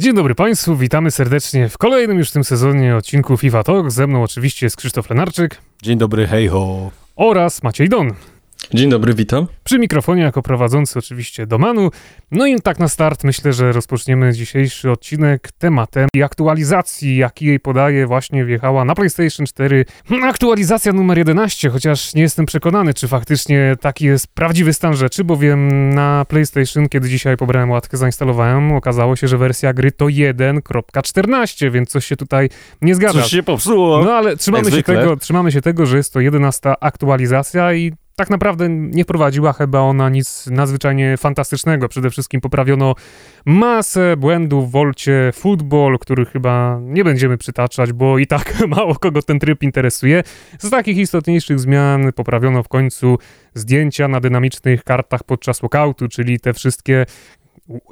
Dzień dobry Państwu, witamy serdecznie w kolejnym już w tym sezonie odcinku FIFA Talk. Ze mną oczywiście jest Krzysztof Lenarczyk. Dzień dobry, hej ho. Oraz Maciej Don. Dzień dobry, witam. Przy mikrofonie jako prowadzący oczywiście Domanu. No i tak na start myślę, że rozpoczniemy dzisiejszy odcinek tematem i aktualizacji, jaki jej podaje właśnie wjechała na PlayStation 4 aktualizacja numer 11, chociaż nie jestem przekonany, czy faktycznie taki jest prawdziwy stan rzeczy, bowiem na PlayStation, kiedy dzisiaj pobrałem łatkę, zainstalowałem, okazało się, że wersja gry to 1.14, więc coś się tutaj nie zgadza. Coś się popsuło. No ale trzymamy się, tego, trzymamy się tego, że jest to 11 aktualizacja i tak naprawdę nie wprowadziła chyba ona nic nadzwyczajnie fantastycznego. Przede wszystkim poprawiono masę błędów w Wolcie Football, których chyba nie będziemy przytaczać, bo i tak mało kogo ten tryb interesuje. Z takich istotniejszych zmian poprawiono w końcu zdjęcia na dynamicznych kartach podczas walkoutu, czyli te wszystkie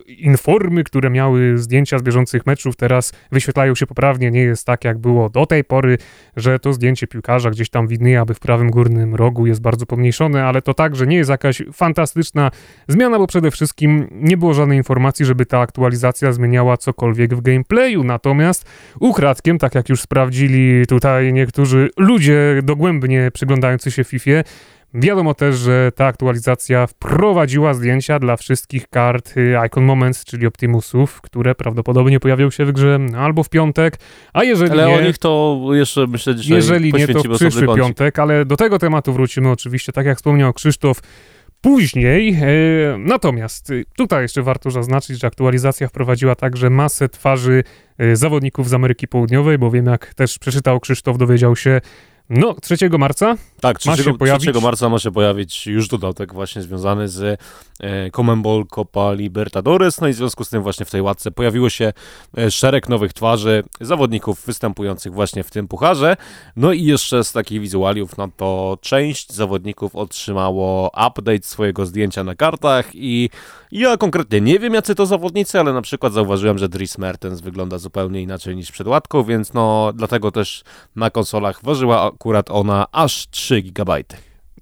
informy, które miały zdjęcia z bieżących meczów, teraz wyświetlają się poprawnie. Nie jest tak, jak było do tej pory, że to zdjęcie piłkarza gdzieś tam widnieje, aby w prawym górnym rogu jest bardzo pomniejszone, ale to także nie jest jakaś fantastyczna zmiana, bo przede wszystkim nie było żadnej informacji, żeby ta aktualizacja zmieniała cokolwiek w gameplayu. Natomiast ukradkiem, tak jak już sprawdzili tutaj niektórzy ludzie dogłębnie przyglądający się FIFA, Wiadomo też, że ta aktualizacja wprowadziła zdjęcia dla wszystkich kart y, Icon Moments, czyli Optimusów, które prawdopodobnie pojawią się w grze albo w piątek, a jeżeli ale nie... o nich to jeszcze myślę dzisiaj Jeżeli nie, to przyszły piątek, ale do tego tematu wrócimy oczywiście, tak jak wspomniał Krzysztof, Później, e, natomiast y, tutaj jeszcze warto zaznaczyć, że aktualizacja wprowadziła także masę twarzy e, zawodników z Ameryki Południowej, bowiem jak też przeczytał Krzysztof, dowiedział się, no, 3 marca? Tak, 3, ma się pojawić. 3 marca ma się pojawić już dodatek właśnie związany z e, Comembol Copa Libertadores, no i w związku z tym właśnie w tej łatce pojawiło się e, szereg nowych twarzy zawodników występujących właśnie w tym pucharze, no i jeszcze z takich wizualiów, no to część zawodników otrzymało update swojego zdjęcia na kartach i ja konkretnie nie wiem jacy to zawodnicy, ale na przykład zauważyłem, że Dries Mertens wygląda zupełnie inaczej niż przed łatką, więc no dlatego też na konsolach ważyła akurat ona aż 3 GB.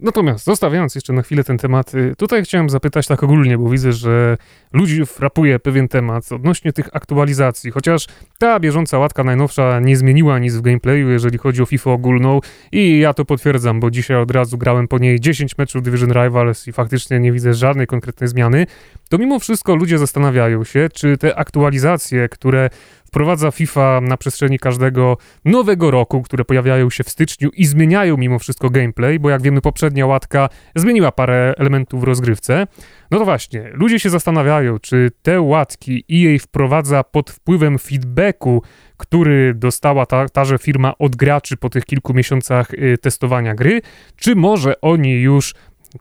Natomiast zostawiając jeszcze na chwilę ten temat, y, tutaj chciałem zapytać tak ogólnie, bo widzę, że ludzi frapuje pewien temat odnośnie tych aktualizacji, chociaż ta bieżąca łatka najnowsza nie zmieniła nic w gameplayu, jeżeli chodzi o FIFA ogólną i ja to potwierdzam, bo dzisiaj od razu grałem po niej 10 meczów Division Rivals i faktycznie nie widzę żadnej konkretnej zmiany, to mimo wszystko ludzie zastanawiają się, czy te aktualizacje, które wprowadza FIFA na przestrzeni każdego nowego roku, które pojawiają się w styczniu i zmieniają mimo wszystko gameplay, bo jak wiemy poprzednia łatka zmieniła parę elementów w rozgrywce. No to właśnie, ludzie się zastanawiają, czy te łatki EA wprowadza pod wpływem feedbacku, który dostała ta, taże firma od graczy po tych kilku miesiącach y, testowania gry, czy może oni już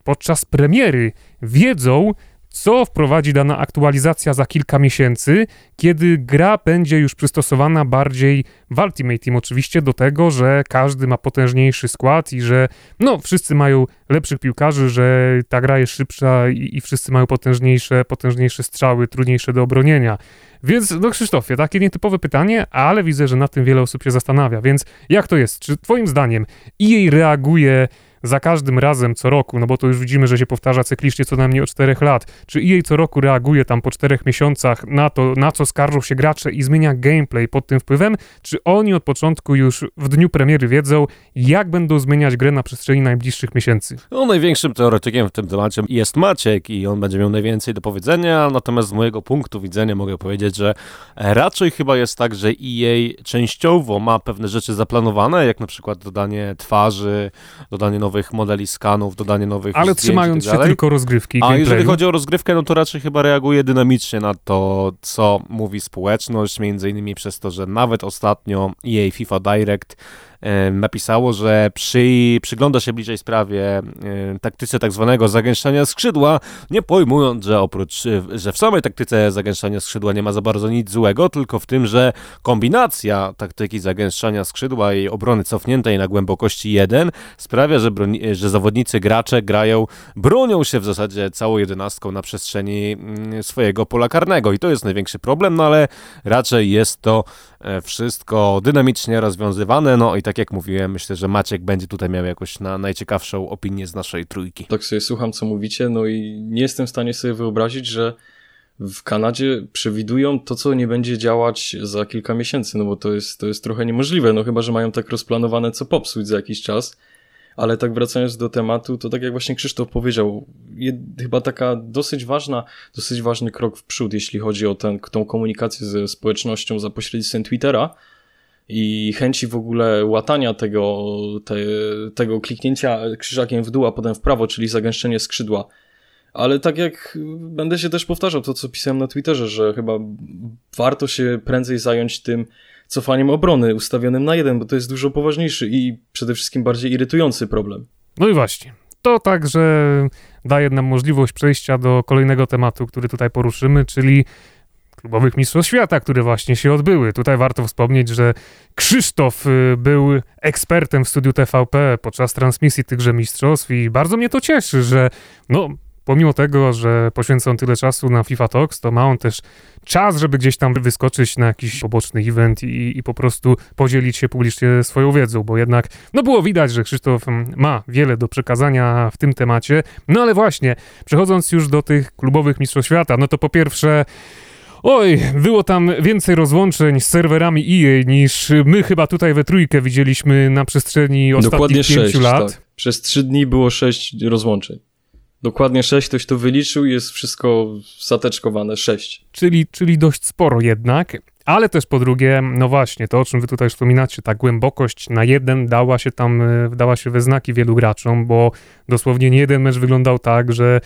podczas premiery wiedzą, co wprowadzi dana aktualizacja za kilka miesięcy, kiedy gra będzie już przystosowana bardziej w Ultimate Team oczywiście do tego, że każdy ma potężniejszy skład i że no wszyscy mają lepszych piłkarzy, że ta gra jest szybsza i, i wszyscy mają potężniejsze, potężniejsze strzały, trudniejsze do obronienia. Więc, no Krzysztofie, takie nietypowe pytanie, ale widzę, że nad tym wiele osób się zastanawia. Więc jak to jest? Czy twoim zdaniem EA reaguje za każdym razem co roku, no bo to już widzimy, że się powtarza cyklicznie co najmniej o czterech lat, czy EA co roku reaguje tam po czterech miesiącach na to, na co skarżą się gracze i zmienia gameplay pod tym wpływem, czy oni od początku już w dniu premiery wiedzą, jak będą zmieniać grę na przestrzeni najbliższych miesięcy? No, największym teoretykiem w tym temacie jest Maciek i on będzie miał najwięcej do powiedzenia, natomiast z mojego punktu widzenia mogę powiedzieć, że raczej chyba jest tak, że EA częściowo ma pewne rzeczy zaplanowane, jak na przykład dodanie twarzy, dodanie nowych nowych modeli skanów, dodanie nowych Ale trzymając tak się tylko rozgrywki. A jeżeli chodzi o rozgrywkę, no to raczej chyba reaguje dynamicznie na to, co mówi społeczność, między innymi przez to, że nawet ostatnio EA FIFA Direct napisało, że przy, przygląda się bliżej sprawie taktyce tak zwanego zagęszczania skrzydła, nie pojmując, że oprócz, że w samej taktyce zagęszczania skrzydła nie ma za bardzo nic złego, tylko w tym, że kombinacja taktyki zagęszczania skrzydła i obrony cofniętej na głębokości 1 sprawia, że, broni, że zawodnicy, gracze grają, bronią się w zasadzie całą jedenastką na przestrzeni mm, swojego pola karnego. I to jest największy problem, no ale raczej jest to e, wszystko dynamicznie rozwiązywane, no i tak jak mówiłem, myślę, że Maciek będzie tutaj miał jakoś na najciekawszą opinię z naszej trójki. Tak sobie słucham, co mówicie, no i nie jestem w stanie sobie wyobrazić, że w Kanadzie przewidują to, co nie będzie działać za kilka miesięcy, no bo to jest, to jest trochę niemożliwe, no chyba, że mają tak rozplanowane, co popsuć za jakiś czas. Ale tak wracając do tematu, to tak jak właśnie Krzysztof powiedział, jed, chyba taka dosyć ważna, dosyć ważny krok w przód, jeśli chodzi o ten, tą komunikację ze społecznością za pośrednictwem Twittera i chęci w ogóle łatania tego, te, tego kliknięcia krzyżakiem w dół, a potem w prawo, czyli zagęszczenie skrzydła ale tak jak będę się też powtarzał to, co pisałem na Twitterze, że chyba warto się prędzej zająć tym cofaniem obrony ustawionym na jeden, bo to jest dużo poważniejszy i przede wszystkim bardziej irytujący problem. No i właśnie. To także daje nam możliwość przejścia do kolejnego tematu, który tutaj poruszymy, czyli klubowych mistrzostw świata, które właśnie się odbyły. Tutaj warto wspomnieć, że Krzysztof y, był ekspertem w studiu TVP podczas transmisji tychże mistrzostw i bardzo mnie to cieszy, że no, pomimo tego, że poświęca on tyle czasu na FIFA Talks, to ma on też czas, żeby gdzieś tam wyskoczyć na jakiś poboczny event i, i po prostu podzielić się publicznie swoją wiedzą, bo jednak, no było widać, że Krzysztof mm, ma wiele do przekazania w tym temacie. No ale właśnie, przechodząc już do tych klubowych mistrzostw świata, no to po pierwsze Oj, było tam więcej rozłączeń z serwerami EA niż my chyba tutaj we trójkę widzieliśmy na przestrzeni ostatnich Dokładnie pięciu 6, lat. Tak. Przez trzy dni było sześć rozłączeń. Dokładnie 6, ktoś to wyliczył i jest wszystko zateczkowane 6. Czyli, czyli dość sporo jednak. Ale też po drugie, no właśnie, to o czym wy tutaj wspominacie, ta głębokość na jeden dała się tam, e, dała się we znaki wielu graczom, bo dosłownie nie jeden mecz wyglądał tak, że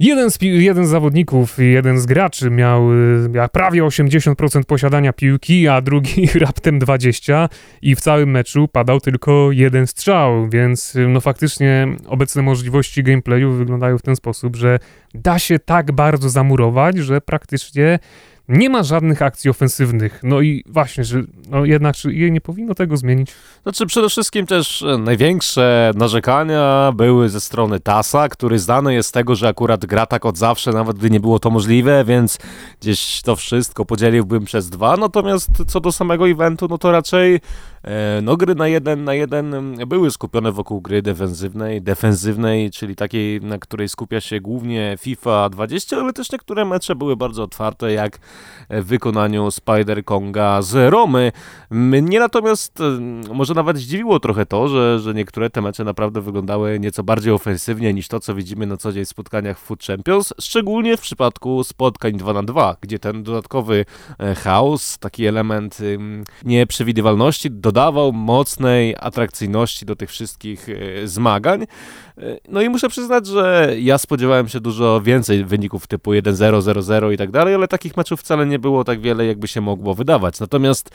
Jeden z, jeden z zawodników, jeden z graczy miał, y, miał prawie 80% posiadania piłki, a drugi raptem 20% i w całym meczu padał tylko jeden strzał, więc y, no faktycznie obecne możliwości gameplayu wyglądają w ten sposób, że da się tak bardzo zamurować, że praktycznie nie ma żadnych akcji ofensywnych. No i właśnie, że no jednak czy jej nie powinno tego zmienić? Znaczy przede wszystkim też e, największe narzekania były ze strony Tasa, który znany jest z tego, że akurat gra tak od zawsze, nawet gdy nie było to możliwe, więc gdzieś to wszystko podzieliłbym przez dwa. Natomiast co do samego eventu, no to raczej no gry na jeden na jeden były skupione wokół gry defensywnej, defensywnej, czyli takiej, na której skupia się głównie FIFA 20, ale też niektóre mecze były bardzo otwarte, jak w wykonaniu Spider Konga z Romy. Mnie natomiast może nawet zdziwiło trochę to, że, że niektóre te mecze naprawdę wyglądały nieco bardziej ofensywnie niż to, co widzimy na co dzień w spotkaniach w Food Champions, szczególnie w przypadku spotkań 2 na 2, gdzie ten dodatkowy e, chaos, taki element nieprzewidywalności dodawał mocnej atrakcyjności do tych wszystkich e, zmagań. E, no i muszę przyznać, że ja spodziewałem się dużo więcej wyników typu 1-0, 0-0 i tak dalej, ale takich meczów wcale nie było tak wiele, jakby się mogło wydawać. Natomiast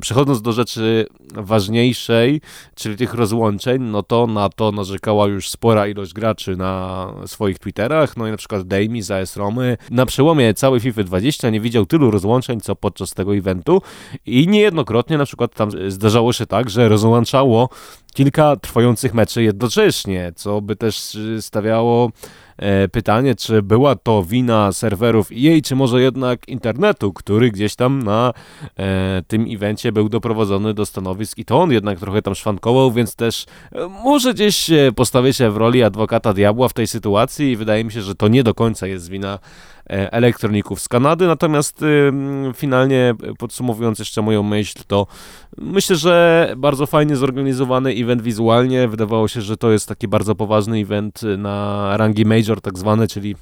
przechodząc do rzeczy ważniejszej, czyli tych rozłączeń, no to na to narzekała już spora ilość graczy na swoich Twitterach, no i na przykład Damie z AS Romy na przełomie całej FIFA 20 nie widział tylu rozłączeń, co podczas tego eventu. I niejednokrotnie na przykład tam zdarzało się tak, że rozłączało kilka trwających meczy jednocześnie, co by też stawiało E, pytanie, czy była to wina serwerów EA, czy może jednak internetu, który gdzieś tam na e, tym evencie był doprowadzony do stanowisk i to on jednak trochę tam szwankował, więc też e, może gdzieś postawię się w roli adwokata diabła w tej sytuacji i wydaje mi się, że to nie do końca jest wina E, elektroników z Kanady. Natomiast finalnie podsumowując jeszcze moją myśl, to myślę, że bardzo fajnie zorganizowany event wizualnie. Wydawało się, że to jest taki bardzo poważny event na rangi major tak zwany, czyli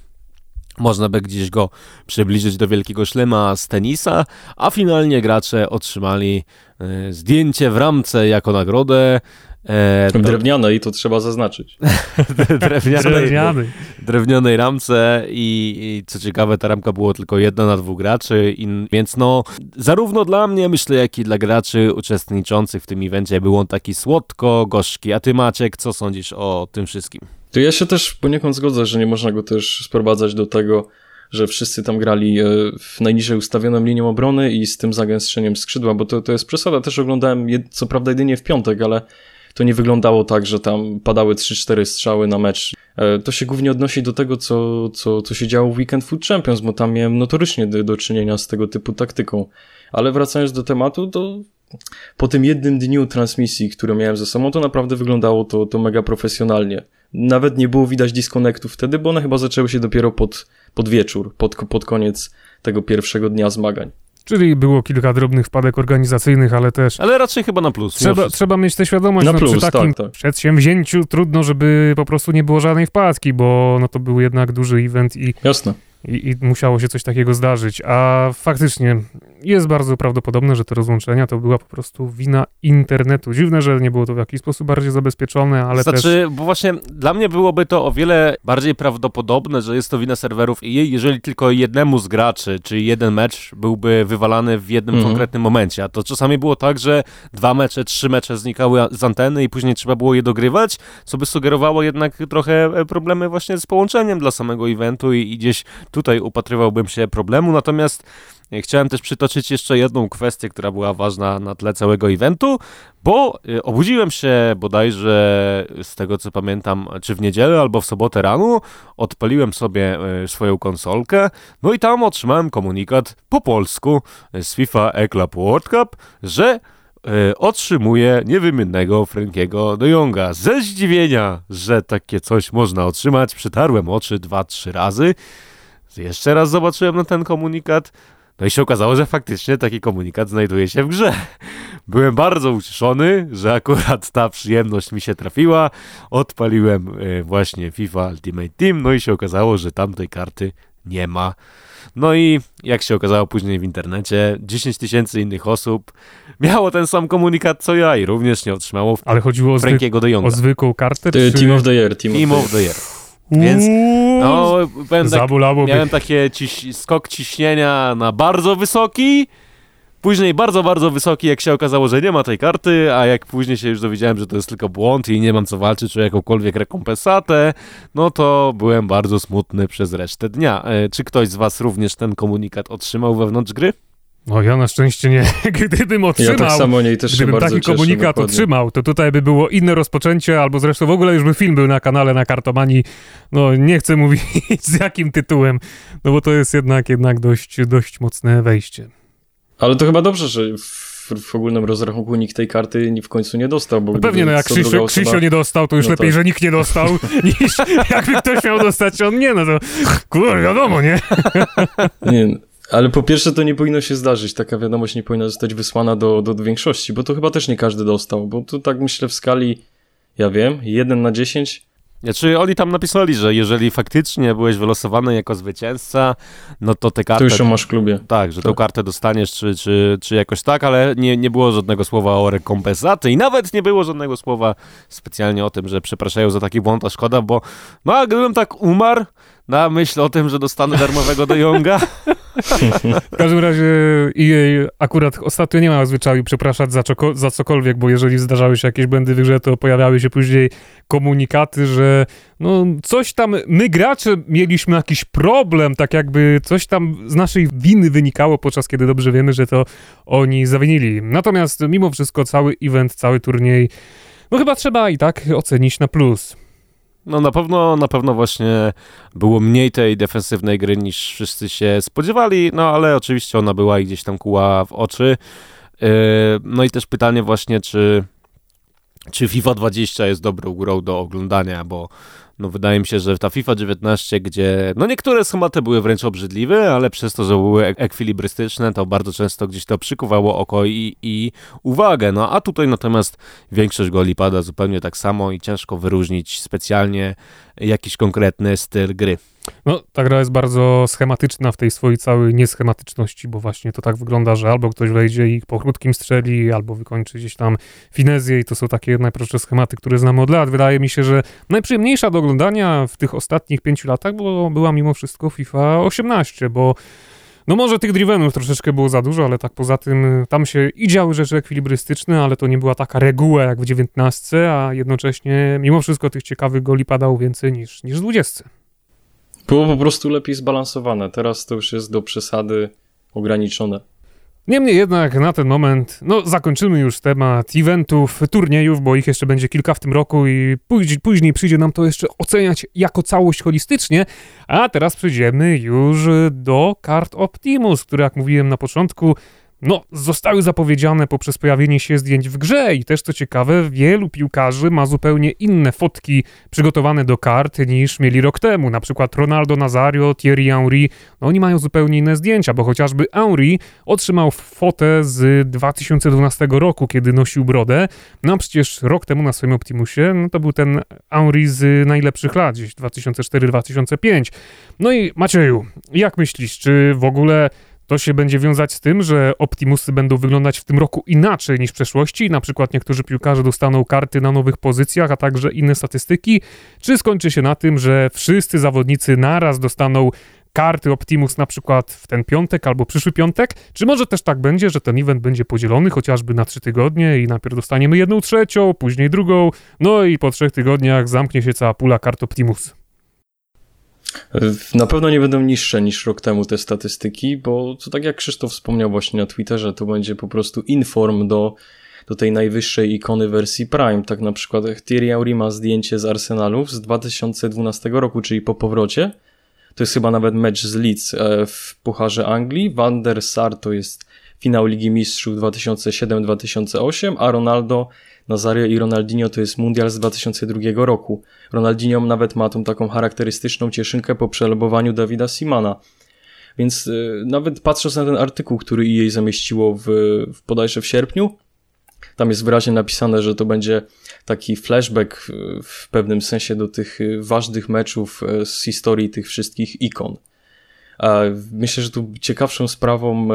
można by gdzieś go przybliżyć do wielkiego szlema z tenisa, a finalnie gracze otrzymali e, zdjęcie w ramce jako nagrodę. E, to... Drewnianej, to trzeba zaznaczyć. drewnianej, drewnianej ramce i, i, co ciekawe, ta ramka była tylko jedna na dwóch graczy, i, więc no, zarówno dla mnie, myślę, jak i dla graczy uczestniczących w tym evencie był on taki słodko-gorzki. A ty Maciek, co sądzisz o tym wszystkim? To ja się też poniekąd zgodzę, że nie można go też sprowadzać do tego, że wszyscy tam grali e, w najniżej ustawioną linią obrony i z tym zagęstrzeniem skrzydła, bo to, to jest przesada. Też oglądałem, co prawda jedynie w piątek, ale to nie wyglądało tak, że tam padały 3-4 strzały na mecz. E, to się głównie odnosi do tego, co, co, co się działo w Weekend Food Champions, bo tam miałem notorycznie do, do czynienia z tego typu taktyką. Ale wracając do tematu, to po tym jednym dniu transmisji, które miałem ze sobą, to naprawdę wyglądało to, to mega profesjonalnie. nawet nie było widać disconnectów wtedy, bo one chyba zaczęły się dopiero pod, pod wieczór, pod, pod koniec tego pierwszego dnia zmagań. Czyli było kilka drobnych wpadek organizacyjnych, ale też Ale raczej chyba na plus. trzeba, trzeba mieć tę świadomość, Na no, plus, przy takim tak, tak. przedsięwzięciu trudno, żeby po prostu nie było żadnej wpadki, bo no, to był jednak duży event i Jasne. I, i musiało się coś takiego zdarzyć. A faktycznie jest bardzo prawdopodobne, że te rozłączenia to była po prostu wina internetu. Dziwne, że nie było to w jakiś sposób bardziej zabezpieczone, ale też... znaczy, bo właśnie dla mnie byłoby to o wiele bardziej prawdopodobne, że jest to wina serwerów i jeżeli tylko jednemu z graczy, czy jeden mecz byłby wywalany w jednym Mhm. konkretnym momencie, a to czasami było tak, że dwa mecze, trzy mecze znikały z anteny i później trzeba było je dogrywać, co by sugerowało jednak trochę e, problemy właśnie z połączeniem dla samego eventu i, i gdzieś tutaj upatrywałbym się problemu, natomiast e, Chciałem też przytoczyć jeszcze jedną kwestię, która była ważna na tle całego eventu, bo y, obudziłem się bodajże z tego co pamiętam, czy w niedzielę albo w sobotę rano, odpaliłem sobie y, swoją konsolkę, no i tam otrzymałem komunikat po polsku z FIFA E-Club World Cup, że otrzymuje niewymiennego Frankiego de Jonga. Ze zdziwienia, że takie coś można otrzymać, przytarłem oczy dwa, trzy razy. Jeszcze raz zobaczyłem na ten komunikat. No i się okazało, że faktycznie taki komunikat znajduje się w grze. Byłem bardzo ucieszony, że akurat ta przyjemność mi się trafiła. Odpaliłem e, właśnie FIFA Ultimate Team, no i się okazało, że tamtej karty nie ma. No i jak się okazało później w internecie, 10 tysięcy innych osób miało ten sam komunikat co ja i również nie otrzymało Ale chodziło o, zwyk- o zwykłą kartę, czy... Team of the Year, Team, Team of the Year. Więc, No, mnie. Miałem takie ciś, skok ciśnienia na bardzo wysoki, później bardzo, bardzo wysoki, jak się okazało, że nie ma tej karty, a jak później się już dowiedziałem, że to jest tylko błąd i nie mam co walczyć o jakąkolwiek rekompensatę, no to byłem bardzo smutny przez resztę dnia. E, czy ktoś z was również ten komunikat otrzymał wewnątrz gry? No ja na szczęście nie. Gdybym Ja otrzymał, tak samo niej też gdybym taki cieszę. komunikat dokładnie. otrzymał, to tutaj by było inne rozpoczęcie, albo zresztą w ogóle już by film był na kanale na Kartomanii. No nie chcę mówić z jakim tytułem, no bo to jest jednak, jednak dość, dość mocne wejście. Ale to chyba dobrze, że w, w ogólnym rozrachunku nikt tej karty w końcu nie dostał, bo No pewnie, no jak Krzysio, osoba- Krzysio nie dostał, to już No lepiej, tak. że nikt nie dostał, niż jakby ktoś miał dostać, on nie, no to kur, wiadomo, nie? Nie, ale po pierwsze to nie powinno się zdarzyć, taka wiadomość nie powinna zostać wysłana do, do, większości, bo to chyba też nie każdy dostał, bo tu tak myślę w skali, ja wiem, 1 na 10, Znaczy oni tam napisali, że jeżeli faktycznie byłeś wylosowany jako zwycięzca, no to te karty... to już ją masz w klubie. Tak, że tą Tak. kartę dostaniesz, czy, czy, czy jakoś tak, ale nie, nie było żadnego słowa o rekompensaty i nawet nie było żadnego słowa specjalnie o tym, że przepraszają za taki błąd, a szkoda, bo no a gdybym tak umarł na myśl o tym, że dostanę darmowego De Jonga, W każdym razie EA akurat ostatnio nie ma zwyczaju przepraszać za, za cokolwiek, bo jeżeli zdarzały się jakieś błędy w grze, to pojawiały się później komunikaty, że no coś tam, my gracze mieliśmy jakiś problem, tak jakby coś tam z naszej winy wynikało, podczas kiedy dobrze wiemy, że to oni zawinili. Natomiast mimo wszystko cały event, cały turniej, no chyba trzeba i tak ocenić na plus. No na pewno, na pewno właśnie było mniej tej defensywnej gry niż wszyscy się spodziewali, no ale oczywiście ona była i gdzieś tam kuła w oczy. Yy, No i też pytanie właśnie, czy, czy FIFA 20 jest dobrą grą do oglądania, bo no wydaje mi się, że ta FIFA 19, gdzie no niektóre schematy były wręcz obrzydliwe, ale przez to, że były ek- ekwilibrystyczne, to bardzo często gdzieś to przykuwało oko i, i uwagę. No a tutaj natomiast większość goli pada zupełnie tak samo i ciężko wyróżnić specjalnie jakiś konkretny styl gry. No, ta gra jest bardzo schematyczna w tej swojej całej nieschematyczności, bo właśnie to tak wygląda, że albo ktoś wejdzie i po krótkim strzeli, albo wykończy gdzieś tam finezję i to są takie najprostsze schematy, które znamy od lat. Wydaje mi się, że najprzyjemniejsza do oglądania w tych ostatnich pięciu latach było, była mimo wszystko FIFA 18, bo no może tych drivenów troszeczkę było za dużo, ale tak poza tym y, tam się i działy rzeczy ekwilibrystyczne, ale to nie była taka reguła jak w 19, a jednocześnie mimo wszystko tych ciekawych goli padało więcej niż, niż w 20. Było po prostu lepiej zbalansowane, teraz to już jest do przesady ograniczone. Niemniej jednak na ten moment, no zakończymy już temat eventów, turniejów, bo ich jeszcze będzie kilka w tym roku i później, później przyjdzie nam to jeszcze oceniać jako całość holistycznie, a teraz przejdziemy już do kart Optimus, które jak mówiłem na początku, no, zostały zapowiedziane poprzez pojawienie się zdjęć w grze i też co ciekawe, wielu piłkarzy ma zupełnie inne fotki przygotowane do kart niż mieli rok temu. Na przykład Ronaldo Nazario, Thierry Henry, no oni mają zupełnie inne zdjęcia, bo chociażby Henry otrzymał fotę z 2012 roku, kiedy nosił brodę. No a przecież rok temu na swoim Optimusie, no to był ten Henry z najlepszych lat, gdzieś 2004-2005. No i Macieju, jak myślisz, czy w ogóle to się będzie wiązać z tym, że Optimusy będą wyglądać w tym roku inaczej niż w przeszłości. Na przykład niektórzy piłkarze dostaną karty na nowych pozycjach, a także inne statystyki. Czy skończy się na tym, że wszyscy zawodnicy naraz dostaną karty Optimus na przykład w ten piątek albo przyszły piątek? Czy może też tak będzie, że ten event będzie podzielony chociażby na trzy tygodnie i najpierw dostaniemy jedną trzecią, później drugą, no i po trzech tygodniach zamknie się cała pula kart Optimus? Na pewno nie będą niższe niż rok temu te statystyki, bo to tak jak Krzysztof wspomniał właśnie na Twitterze, to będzie po prostu inform do, do tej najwyższej ikony wersji Prime. Tak na przykład Thierry Henry ma zdjęcie z Arsenalu z 2012 roku, czyli po powrocie. To jest chyba nawet mecz z Leeds e, w Pucharze Anglii. Van der Sar to jest finał Ligi Mistrzów 2007-2008, a Ronaldo Nazario i Ronaldinho to jest mundial z 2002 roku. Ronaldinho nawet ma tą taką charakterystyczną cieszynkę po przelobowaniu Dawida Simana. Więc y, nawet patrząc na ten artykuł, który jej zamieściło w, w bodajże w sierpniu, tam jest wyraźnie napisane, że to będzie taki flashback w pewnym sensie do tych y, ważnych meczów y, z historii tych wszystkich ikon. Myślę, że tu ciekawszą sprawą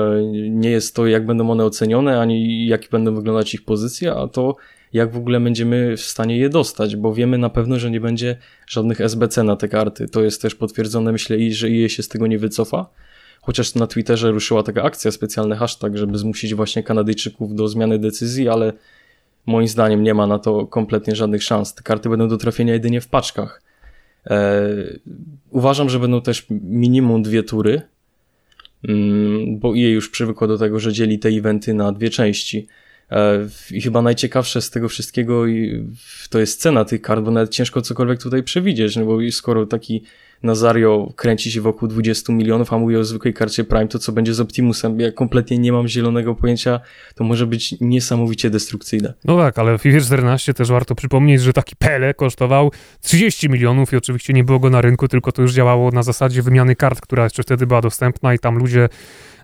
nie jest to, jak będą one ocenione, ani jakie będą wyglądać ich pozycje, a to, jak w ogóle będziemy w stanie je dostać, bo wiemy na pewno, że nie będzie żadnych SBC na te karty. To jest też potwierdzone, myślę, i że EA się z tego nie wycofa. Chociaż na Twitterze ruszyła taka akcja, specjalny hashtag, żeby zmusić właśnie Kanadyjczyków do zmiany decyzji, ale moim zdaniem nie ma na to kompletnie żadnych szans. Te karty będą do trafienia jedynie w paczkach. Eee, uważam, że będą też minimum dwie tury, mm, bo EA już przywykło do tego, że dzieli te eventy na dwie części. E, I chyba najciekawsze z tego wszystkiego to jest cena tych kart, bo nawet ciężko cokolwiek tutaj przewidzieć, no bo skoro taki Nazario kręci się wokół 20 milionów, a mówi o zwykłej karcie Prime, to co będzie z Optimusem? Ja kompletnie nie mam zielonego pojęcia, to może być niesamowicie destrukcyjne. No tak, ale w FIFA 14 też warto przypomnieć, że taki Pele kosztował 30 milionów i oczywiście nie było go na rynku, tylko to już działało na zasadzie wymiany kart, która jeszcze wtedy była dostępna i tam ludzie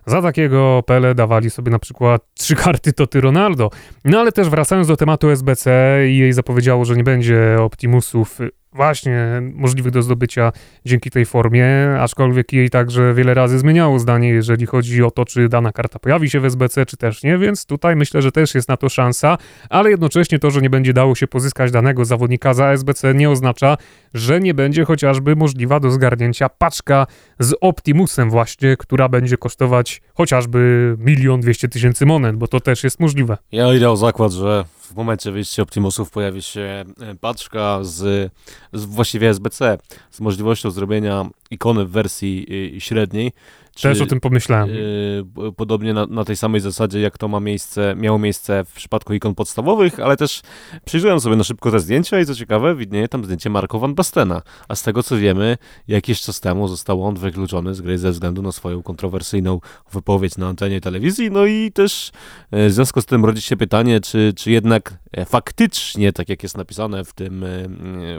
za takiego Pele dawali sobie na przykład trzy karty Toty Ronaldo. No ale też wracając do tematu SBC, jej zapowiedziało, że nie będzie Optimusów właśnie możliwych do zdobycia dzięki tej formie, aczkolwiek jej także wiele razy zmieniało zdanie, jeżeli chodzi o to, czy dana karta pojawi się w SBC, czy też nie, więc tutaj myślę, że też jest na to szansa, ale jednocześnie to, że nie będzie dało się pozyskać danego zawodnika za SBC nie oznacza, że nie będzie chociażby możliwa do zgarnięcia paczka z Optimusem właśnie, która będzie kosztować chociażby milion dwieście tysięcy monet, bo to też jest możliwe. Ja idę o zakład, że w momencie wyjścia Optimusów pojawi się e, paczka z, z właściwie SBC, z możliwością zrobienia ikony w wersji e, średniej, czy, Też o tym pomyślałem. Yy, podobnie na, na, tej samej zasadzie, jak to ma miejsce, miało miejsce w przypadku ikon podstawowych, ale też przyjrzałem sobie na szybko te zdjęcia i co ciekawe, widnieje tam zdjęcie Marko Van Bastena. A z tego co wiemy, jakiś czas temu został on wykluczony z gry ze względu na swoją kontrowersyjną wypowiedź na antenie telewizji. No i też e, w związku z tym rodzi się pytanie, czy, czy jednak e, faktycznie, tak jak jest napisane w, tym, e,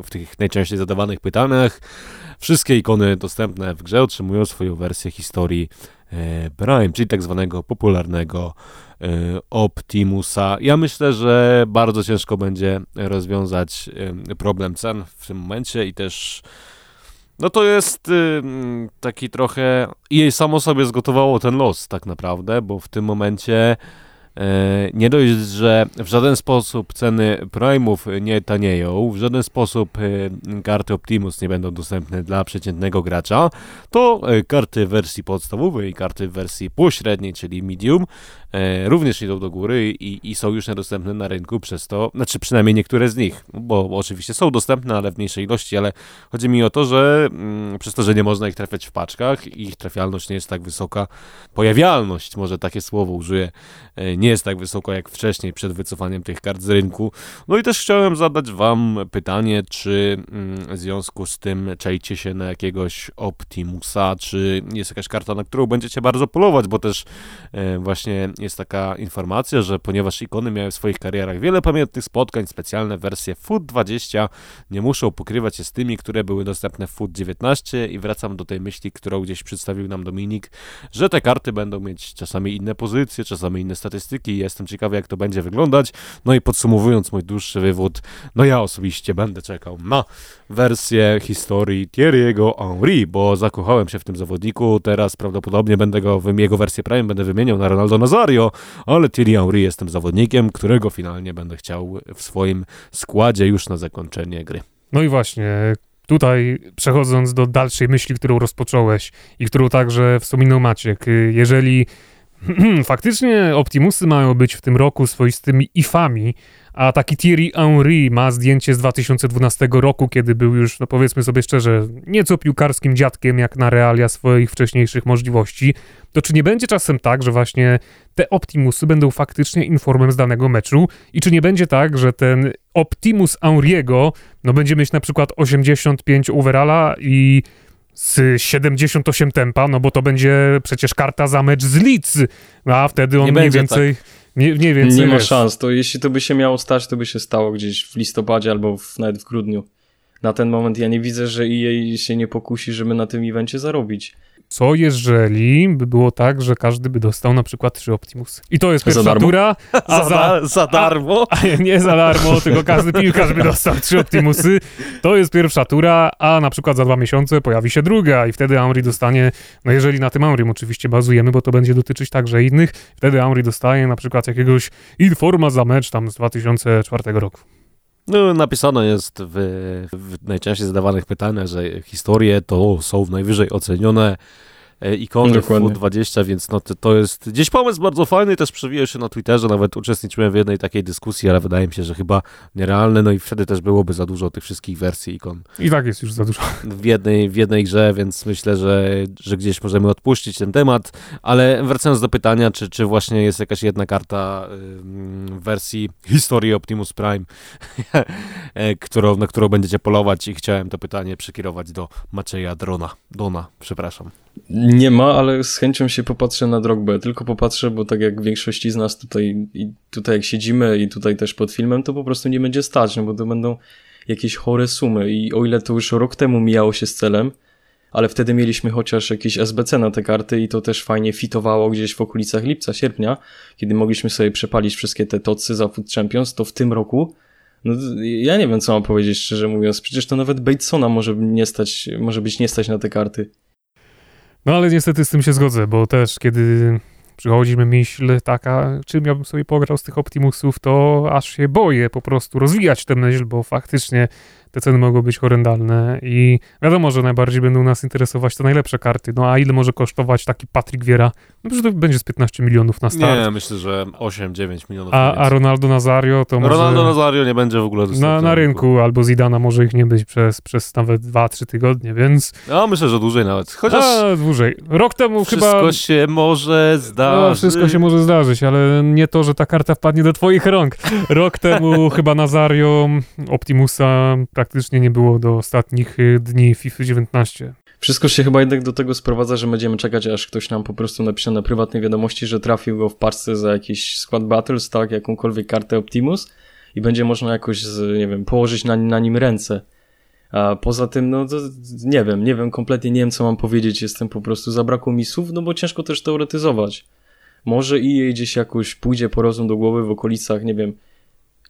w tych najczęściej zadawanych pytaniach, wszystkie ikony dostępne w grze otrzymują swoją wersję historii e, Prime, czyli tak zwanego popularnego e, Optimusa. Ja myślę, że bardzo ciężko będzie rozwiązać e, problem cen w tym momencie i też no to jest taki trochę jej samo sobie zgotowało ten los tak naprawdę, bo w tym momencie nie dość, że w żaden sposób ceny Prime'ów nie tanieją, w żaden sposób e, karty Optimus nie będą dostępne dla przeciętnego gracza, to e, karty w wersji podstawowej i karty w wersji pośredniej, czyli medium, również idą do góry i, i, są już niedostępne na rynku przez to, znaczy przynajmniej niektóre z nich, bo, bo oczywiście są dostępne, ale w mniejszej ilości, ale chodzi mi o to, że mm, przez to, że nie można ich trafiać w paczkach, ich trafialność nie jest tak wysoka, pojawialność, może takie słowo użyję, nie jest tak wysoko jak wcześniej przed wycofaniem tych kart z rynku. No i też chciałem zadać wam pytanie, czy mm, w związku z tym czajcie się na jakiegoś Optimusa, czy jest jakaś karta, na którą będziecie bardzo polować, bo też e, właśnie jest taka informacja, że ponieważ ikony miały w swoich karierach wiele pamiętnych spotkań, specjalne wersje FUT 20 nie muszą pokrywać się z tymi, które były dostępne w FUT 19 i wracam do tej myśli, którą gdzieś przedstawił nam Dominik, że te karty będą mieć czasami inne pozycje, czasami inne statystyki. Jestem ciekawy, jak to będzie wyglądać. No i podsumowując mój dłuższy wywód, no ja osobiście będę czekał na wersję historii Thierry'ego Henry, bo zakochałem się w tym zawodniku. Teraz prawdopodobnie będę go, jego wersję Prime będę wymieniał na Ronaldo Ale Thierry Henry jest tym zawodnikiem, którego finalnie będę chciał w swoim składzie już na zakończenie gry. No i właśnie, tutaj przechodząc do dalszej myśli, którą rozpocząłeś i którą także wspominał Maciek, jeżeli faktycznie Optimusy mają być w tym roku swoistymi ifami, a taki Thierry Henry ma zdjęcie z 2012 roku, kiedy był już, no powiedzmy sobie szczerze, nieco piłkarskim dziadkiem, jak na realia swoich wcześniejszych możliwości, to czy nie będzie czasem tak, że właśnie te Optimusy będą faktycznie informem z danego meczu? I czy nie będzie tak, że ten Optimus Henry'ego, no będzie mieć na przykład 85 overalla i z 78 tempa, no bo to będzie przecież karta za mecz z Leeds, a wtedy on nie mniej więcej... Tak. Nie, nie, więcej, nie ma szans. To jeśli to by się miało stać, to by się stało gdzieś w listopadzie albo w, nawet w grudniu. Na ten moment ja nie widzę, że EA się nie pokusi, żeby na tym evencie zarobić. Co jeżeli by było tak, że każdy by dostał na przykład trzy Optimusy? I to jest pierwsza za tura. A za, za, za darmo? A, a, nie za darmo, tylko każdy piłkarz by dostał trzy Optimusy. To jest pierwsza tura, a na przykład za dwa miesiące pojawi się druga i wtedy Amri dostanie, no jeżeli na tym Amrim oczywiście bazujemy, bo to będzie dotyczyć także innych, wtedy Amri dostaje na przykład jakiegoś informa za mecz tam z 2004 roku. No, napisane jest w, w najczęściej zadawanych pytaniach, że historie to są najwyżej ocenione ikony Dokładnie. 20 więc no to, to jest gdzieś pomysł bardzo fajny, też przewijał się na Twitterze, nawet uczestniczyłem w jednej takiej dyskusji, ale wydaje mi się, że chyba nierealne, no i wtedy też byłoby za dużo tych wszystkich wersji ikon. I tak jest już za dużo. W jednej, w jednej grze, więc myślę, że, że gdzieś możemy odpuścić ten temat, ale wracając do pytania, czy, czy właśnie jest jakaś jedna karta w wersji historii Optimus Prime, e, którą, na którą będziecie polować i chciałem to pytanie przekierować do Macieja Drona. Dona, przepraszam. Nie ma, ale z chęcią się popatrzę na Drogbę. Tylko popatrzę, bo tak jak większości z nas tutaj, i tutaj jak siedzimy i tutaj też pod filmem, to po prostu nie będzie stać, no bo to będą jakieś chore sumy. I o ile to już rok temu mijało się z celem, ale wtedy mieliśmy chociaż jakieś SBC na te karty i to też fajnie fitowało gdzieś w okolicach lipca, sierpnia, kiedy mogliśmy sobie przepalić wszystkie te tocy za Food Champions, to w tym roku no, ja nie wiem, co mam powiedzieć, szczerze mówiąc. Przecież to nawet Batesona może nie stać, może być nie stać na te karty. No ale niestety z tym się zgodzę, bo też kiedy przychodzi mi myśl taka, czym ja bym sobie pograł z tych Optimusów, to aż się boję po prostu rozwijać tę myśl, bo faktycznie te ceny mogą być horrendalne i wiadomo, że najbardziej będą nas interesować te najlepsze karty. No a ile może kosztować taki Patrick Wiera? No przecież to będzie z 15 milionów na start. Nie, myślę, że 8-9 milionów. A, a Ronaldo Nazario to może... Ronaldo Nazario nie będzie w ogóle Na, na rynku, albo Zidana może ich nie być przez, przez nawet 2-3 tygodnie, więc... No myślę, że dłużej nawet. Chociaż... A, dłużej. Rok temu wszystko chyba... Wszystko się może zdarzyć. No, wszystko się może zdarzyć, ale nie to, że ta karta wpadnie do twoich rąk. Rok temu chyba Nazario Optimusa praktycznie nie było do ostatnich y, dni FIFA 19. Wszystko się chyba jednak do tego sprowadza, że będziemy czekać, aż ktoś nam po prostu napisze na prywatnej wiadomości, że trafił go w parce za jakiś skład Battles, tak, jakąkolwiek kartę Optimus i będzie można jakoś, z, nie wiem, położyć na, na nim ręce. A poza tym, no nie wiem, nie wiem, kompletnie nie wiem, co mam powiedzieć, jestem po prostu zabrakło mi słów, no bo ciężko też teoretyzować. Może EA gdzieś jakoś pójdzie po rozum do głowy w okolicach, nie wiem,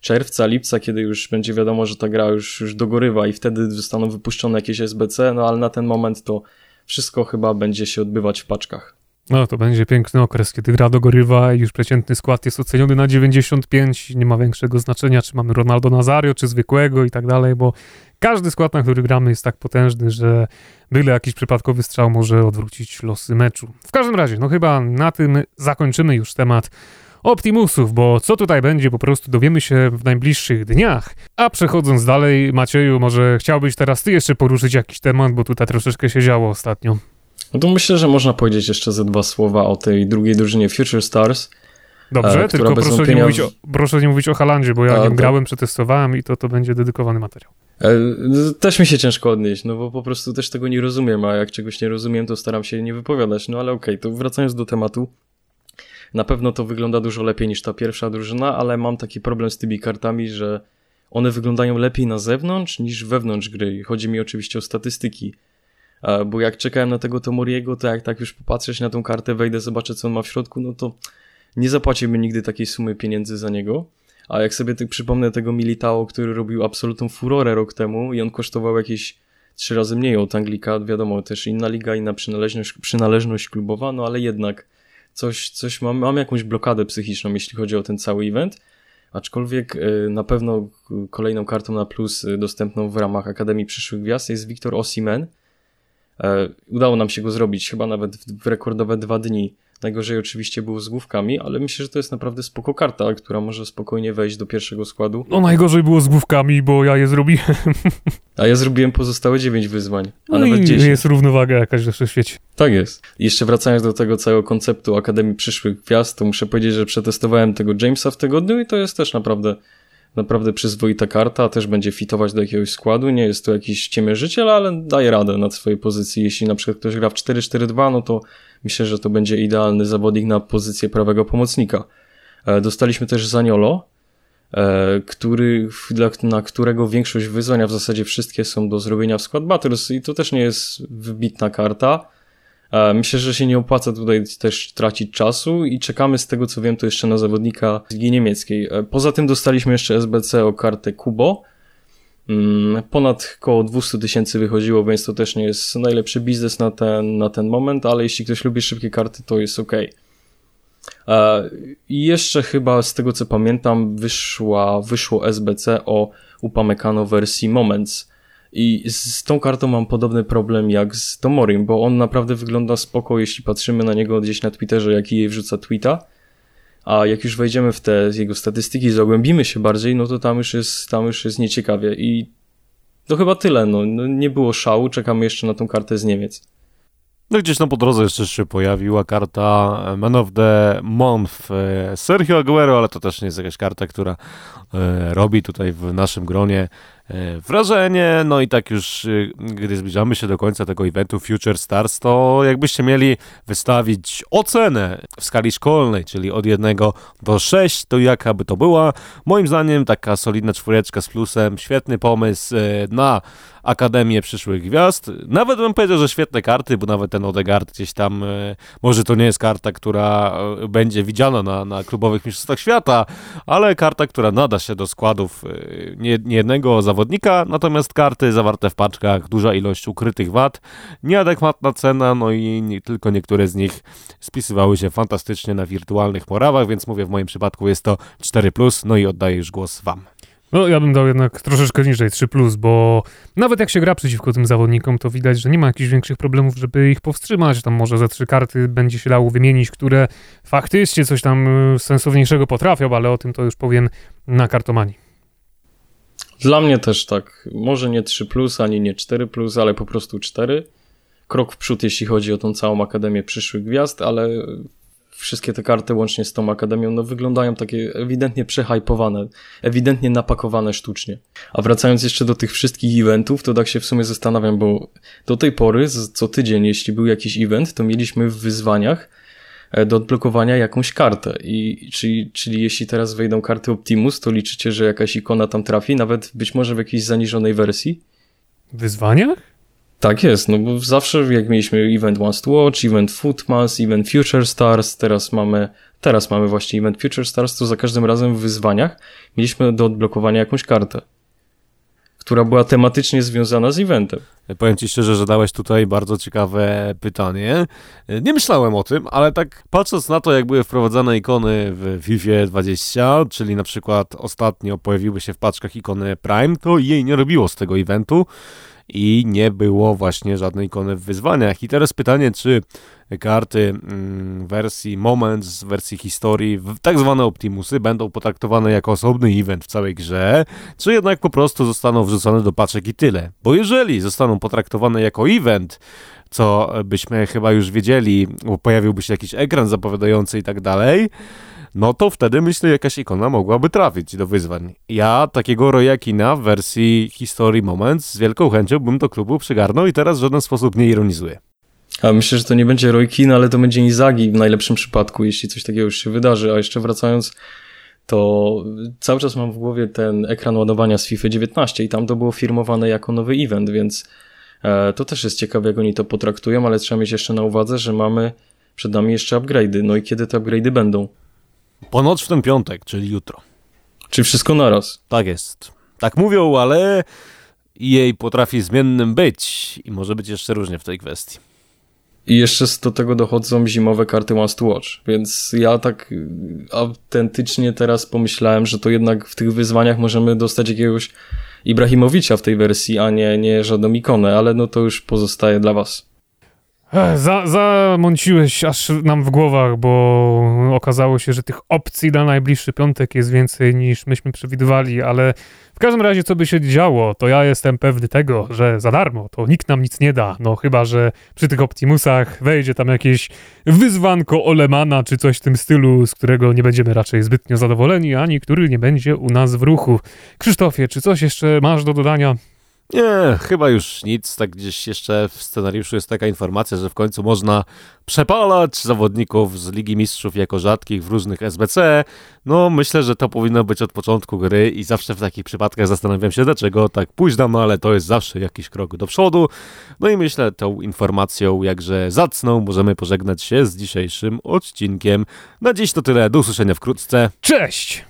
czerwca, lipca, kiedy już będzie wiadomo, że ta gra już, już dogorywa i wtedy zostaną wypuszczone jakieś SBC, no ale na ten moment to wszystko chyba będzie się odbywać w paczkach. No to będzie piękny okres, kiedy gra dogorywa i już przeciętny skład jest oceniony na 95, nie ma większego znaczenia, czy mamy Ronaldo Nazario, czy zwykłego i tak dalej, bo każdy skład, na który gramy jest tak potężny, że byle jakiś przypadkowy strzał może odwrócić losy meczu. W każdym razie, no chyba na tym zakończymy już temat Optimusów, bo co tutaj będzie, po prostu dowiemy się w najbliższych dniach. A przechodząc dalej, Macieju, może chciałbyś teraz ty jeszcze poruszyć jakiś temat, bo tutaj troszeczkę się działo ostatnio. No to myślę, że można powiedzieć jeszcze ze dwa słowa o tej drugiej drużynie Future Stars, Dobrze, tylko proszę, wątpienia... nie mówić o, proszę nie mówić o Halandzie, bo ja A, nim to... grałem, przetestowałem i to, to będzie dedykowany materiał. Też mi się ciężko odnieść, no bo po prostu też tego nie rozumiem, a jak czegoś nie rozumiem, to staram się nie wypowiadać. No ale okej, okay, to wracając do tematu, na pewno to wygląda dużo lepiej niż ta pierwsza drużyna, ale mam taki problem z tymi kartami, że one wyglądają lepiej na zewnątrz niż wewnątrz gry. Chodzi mi oczywiście o statystyki. Bo jak czekałem na tego Tomoriego, to jak tak już popatrzeć na tą kartę, wejdę, zobaczę co on ma w środku, no to nie zapłaciłbym nigdy takiej sumy pieniędzy za niego. A jak sobie tak przypomnę tego Militao, który robił absolutną furorę rok temu i on kosztował jakieś trzy razy mniej od Anglika, wiadomo, też inna liga, inna przynależność, przynależność klubowa, no ale jednak coś, coś mam, mam jakąś blokadę psychiczną, jeśli chodzi o ten cały event. Aczkolwiek y, na pewno kolejną kartą na plus y, dostępną w ramach Akademii Przyszłych Gwiazd jest Wiktor Osimen. E, udało nam się go zrobić chyba nawet w rekordowe dwa dni Najgorzej oczywiście było z główkami, ale myślę, że to jest naprawdę spoko karta, która może spokojnie wejść do pierwszego składu. No najgorzej było z główkami, bo ja je zrobiłem. A ja zrobiłem pozostałe 9 wyzwań, a no nawet 10. jest równowaga jakaś w świecie. Tak jest. Jeszcze wracając do tego całego konceptu Akademii Przyszłych Gwiazd, to muszę powiedzieć, że przetestowałem tego Jamesa w tygodniu i to jest też naprawdę naprawdę przyzwoita karta, też będzie fitować do jakiegoś składu, nie jest to jakiś ciemierzyciel, ale daje radę na swojej pozycji. Jeśli na przykład ktoś gra w 4-4-2, no to myślę, że to będzie idealny zawodnik na pozycję prawego pomocnika. E, dostaliśmy też Zaniolo, e, który, na którego większość wyzwań, a w zasadzie wszystkie są do zrobienia w Squad Battles i to też nie jest wybitna karta. E, myślę, że się nie opłaca tutaj też tracić czasu i czekamy z tego co wiem to jeszcze na zawodnika z Ligi Niemieckiej. Poza tym dostaliśmy jeszcze SBC o kartę Kubo, Mm, ponad około 200 tysięcy wychodziło, więc to też nie jest najlepszy biznes na ten, na ten moment, ale jeśli ktoś lubi szybkie karty, to jest ok. I jeszcze chyba z tego co pamiętam wyszła, wyszło SBC o Upamecano wersji Moments. I z tą kartą mam podobny problem jak z Tomorim, bo on naprawdę wygląda spoko, jeśli patrzymy na niego gdzieś na Twitterze, jaki jej wrzuca tweeta a jak już wejdziemy w te jego statystyki, zagłębimy się bardziej, no to tam już jest, tam już jest nieciekawie. I to chyba tyle, no. no nie było szału, czekamy jeszcze na tą kartę z Niemiec. No gdzieś tam po drodze jeszcze się pojawiła karta Man of the Month e, Sergio Aguero, ale to też nie jest jakaś karta, która e, robi tutaj w naszym gronie E, wrażenie. No i tak już, y, gdy zbliżamy się do końca tego eventu Future Stars, to jakbyście mieli wystawić ocenę w skali szkolnej, czyli od 1 do 6, to jaka by to była? Moim zdaniem taka solidna czwóreczka z plusem, świetny pomysł e, na Akademię Przyszłych Gwiazd. Nawet bym powiedział, że świetne karty, bo nawet ten Odegaard gdzieś tam, e, może to nie jest karta, która będzie widziana na, na klubowych mistrzostwach świata, ale karta, która nada się do składów nie, nie jednego zawodnika, zawodnika, natomiast karty zawarte w paczkach, duża ilość ukrytych wad, nieadekwatna cena, no i nie, tylko niektóre z nich spisywały się fantastycznie na wirtualnych porawach, więc mówię, w moim przypadku jest to 4+, no i oddaję już głos Wam. No, ja bym dał jednak troszeczkę niżej 3, bo nawet jak się gra przeciwko tym zawodnikom, to widać, że nie ma jakichś większych problemów, żeby ich powstrzymać. Tam może ze trzy karty będzie się dało wymienić, które faktycznie coś tam y, sensowniejszego potrafią, ale o tym to już powiem na kartomanii. Dla mnie też tak. Może nie 3, ani nie 4, ale po prostu 4. Krok w przód, jeśli chodzi o tą całą Akademię Przyszłych Gwiazd, ale wszystkie te karty łącznie z tą Akademią no, wyglądają takie ewidentnie przehypowane, ewidentnie napakowane sztucznie. A wracając jeszcze do tych wszystkich eventów, to tak się w sumie zastanawiam, bo do tej pory, co tydzień, jeśli był jakiś event, to mieliśmy w wyzwaniach E, do odblokowania jakąś kartę. I czyli, czyli jeśli teraz wejdą karty Optimus, to liczycie, że jakaś ikona tam trafi, nawet być może w jakiejś zaniżonej wersji? Wyzwaniach? Tak jest, no bo zawsze jak mieliśmy event Once to Watch, event Footmas, event Future Stars, teraz mamy, teraz mamy właśnie event Future Stars, to za każdym razem w wyzwaniach mieliśmy do odblokowania jakąś kartę która była tematycznie związana z eventem. Powiem Ci szczerze, że dałeś tutaj bardzo ciekawe pytanie. Nie myślałem o tym, ale tak patrząc na to, jak były wprowadzane ikony w FIFA 20, czyli na przykład ostatnio pojawiły się w paczkach ikony Prime, to jej nie robiło z tego eventu i nie było właśnie żadnej ikony w wyzwaniach. I teraz pytanie, czy karty mm, wersji Moments, wersji historii, tak zwane Optimusy będą potraktowane jako osobny event w całej grze, czy jednak po prostu zostaną wrzucone do paczek i tyle. Bo jeżeli zostaną potraktowane jako event, co byśmy chyba już wiedzieli, bo pojawiłby się jakiś ekran zapowiadający i tak dalej, no to wtedy myślę, jakaś ikona mogłaby trafić do wyzwań. Ja takiego Roya Kina w wersji History Moments z wielką chęcią bym do klubu przygarnął i teraz w żaden sposób nie ironizuję. A myślę, że to nie będzie Roy Keane, ale to będzie Inzagi w najlepszym przypadku, jeśli coś takiego już się wydarzy. A jeszcze wracając, to cały czas mam w głowie ten ekran ładowania z FIFA 19 i tam to było firmowane jako nowy event, więc e, to też jest ciekawe, jak oni to potraktują, ale trzeba mieć jeszcze na uwadze, że mamy przed nami jeszcze upgrade'y. No i kiedy te upgrade'y będą? Ponoć w ten piątek, czyli jutro. Czy wszystko naraz? Tak jest. Tak mówią, ale jej potrafi zmiennym być i może być jeszcze różnie w tej kwestii. I jeszcze do tego dochodzą zimowe karty to Watch, więc ja tak y, autentycznie teraz pomyślałem, że to jednak w tych wyzwaniach możemy dostać jakiegoś Ibrahimowicza w tej wersji, a nie, nie żadną ikonę, ale no to już pozostaje dla was. Za, zamąciłeś aż nam w głowach, bo okazało się, że tych opcji na najbliższy piątek jest więcej niż myśmy przewidywali, ale w każdym razie co by się działo, to ja jestem pewny tego, że za darmo to nikt nam nic nie da, no chyba, że przy tych Optimusach wejdzie tam jakieś wyzwanko Olemana czy coś w tym stylu, z którego nie będziemy raczej zbytnio zadowoleni, ani który nie będzie u nas w ruchu. Krzysztofie, czy coś jeszcze masz do dodania? Nie, chyba już nic. Tak gdzieś jeszcze w scenariuszu jest taka informacja, że w końcu można przepalać zawodników z Ligi Mistrzów jako rzadkich w różnych SBC. No, myślę, że to powinno być od początku gry i zawsze w takich przypadkach zastanawiam się, dlaczego tak późno, no ale to jest zawsze jakiś krok do przodu. No i myślę, tą informacją jakże zacną możemy pożegnać się z dzisiejszym odcinkiem. Na dziś to tyle, do usłyszenia wkrótce. Cześć!